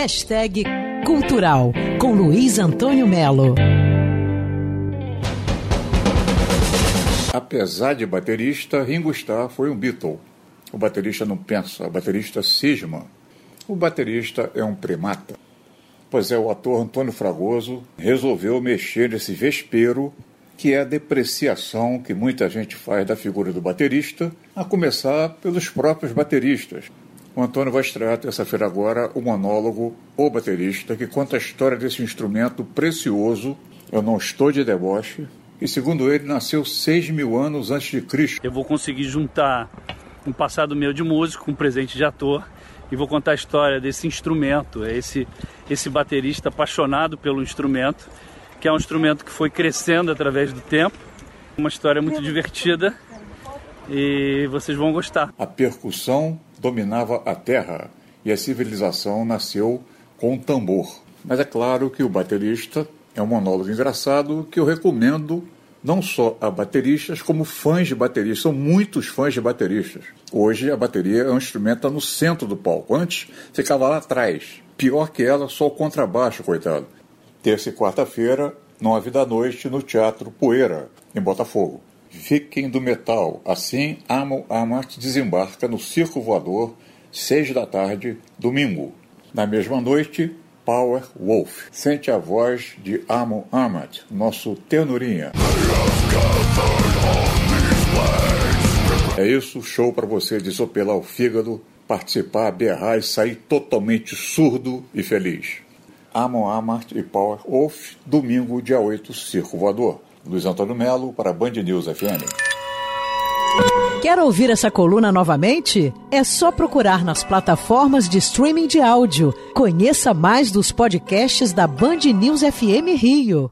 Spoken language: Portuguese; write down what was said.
Hashtag Cultural com Luiz Antônio Melo. Apesar de baterista, Ringo Starr foi um Beatle. O baterista não pensa, o baterista cisma. O baterista é um primata. Pois é, o ator Antônio Fragoso resolveu mexer nesse vespeiro que é a depreciação que muita gente faz da figura do baterista, a começar pelos próprios bateristas. O Antônio vai estrear terça-feira agora o monólogo O Baterista, que conta a história desse instrumento precioso. Eu não estou de deboche. E segundo ele, nasceu seis mil anos antes de Cristo. Eu vou conseguir juntar um passado meu de músico, um presente de ator, e vou contar a história desse instrumento, esse, esse baterista apaixonado pelo instrumento, que é um instrumento que foi crescendo através do tempo. Uma história muito divertida e vocês vão gostar. A percussão dominava a terra e a civilização nasceu com um tambor. Mas é claro que o baterista é um monólogo engraçado que eu recomendo não só a bateristas, como fãs de bateristas. São muitos fãs de bateristas. Hoje a bateria é um instrumento tá no centro do palco. Antes ficava lá atrás. Pior que ela, só o contrabaixo, coitado. Terça e quarta-feira, nove da noite, no Teatro Poeira, em Botafogo. Fiquem do metal. Assim, Amo Amart desembarca no Circo Voador, seis da tarde, domingo. Na mesma noite, Power Wolf. Sente a voz de Amo Amat, nosso ternurinha. É isso, show para você desopelar o fígado, participar, berrar e sair totalmente surdo e feliz. Amon Amart e Power Wolf, domingo, dia 8, Circo Voador. Luiz Antônio Melo para Band News FM. Quer ouvir essa coluna novamente? É só procurar nas plataformas de streaming de áudio. Conheça mais dos podcasts da Band News FM Rio.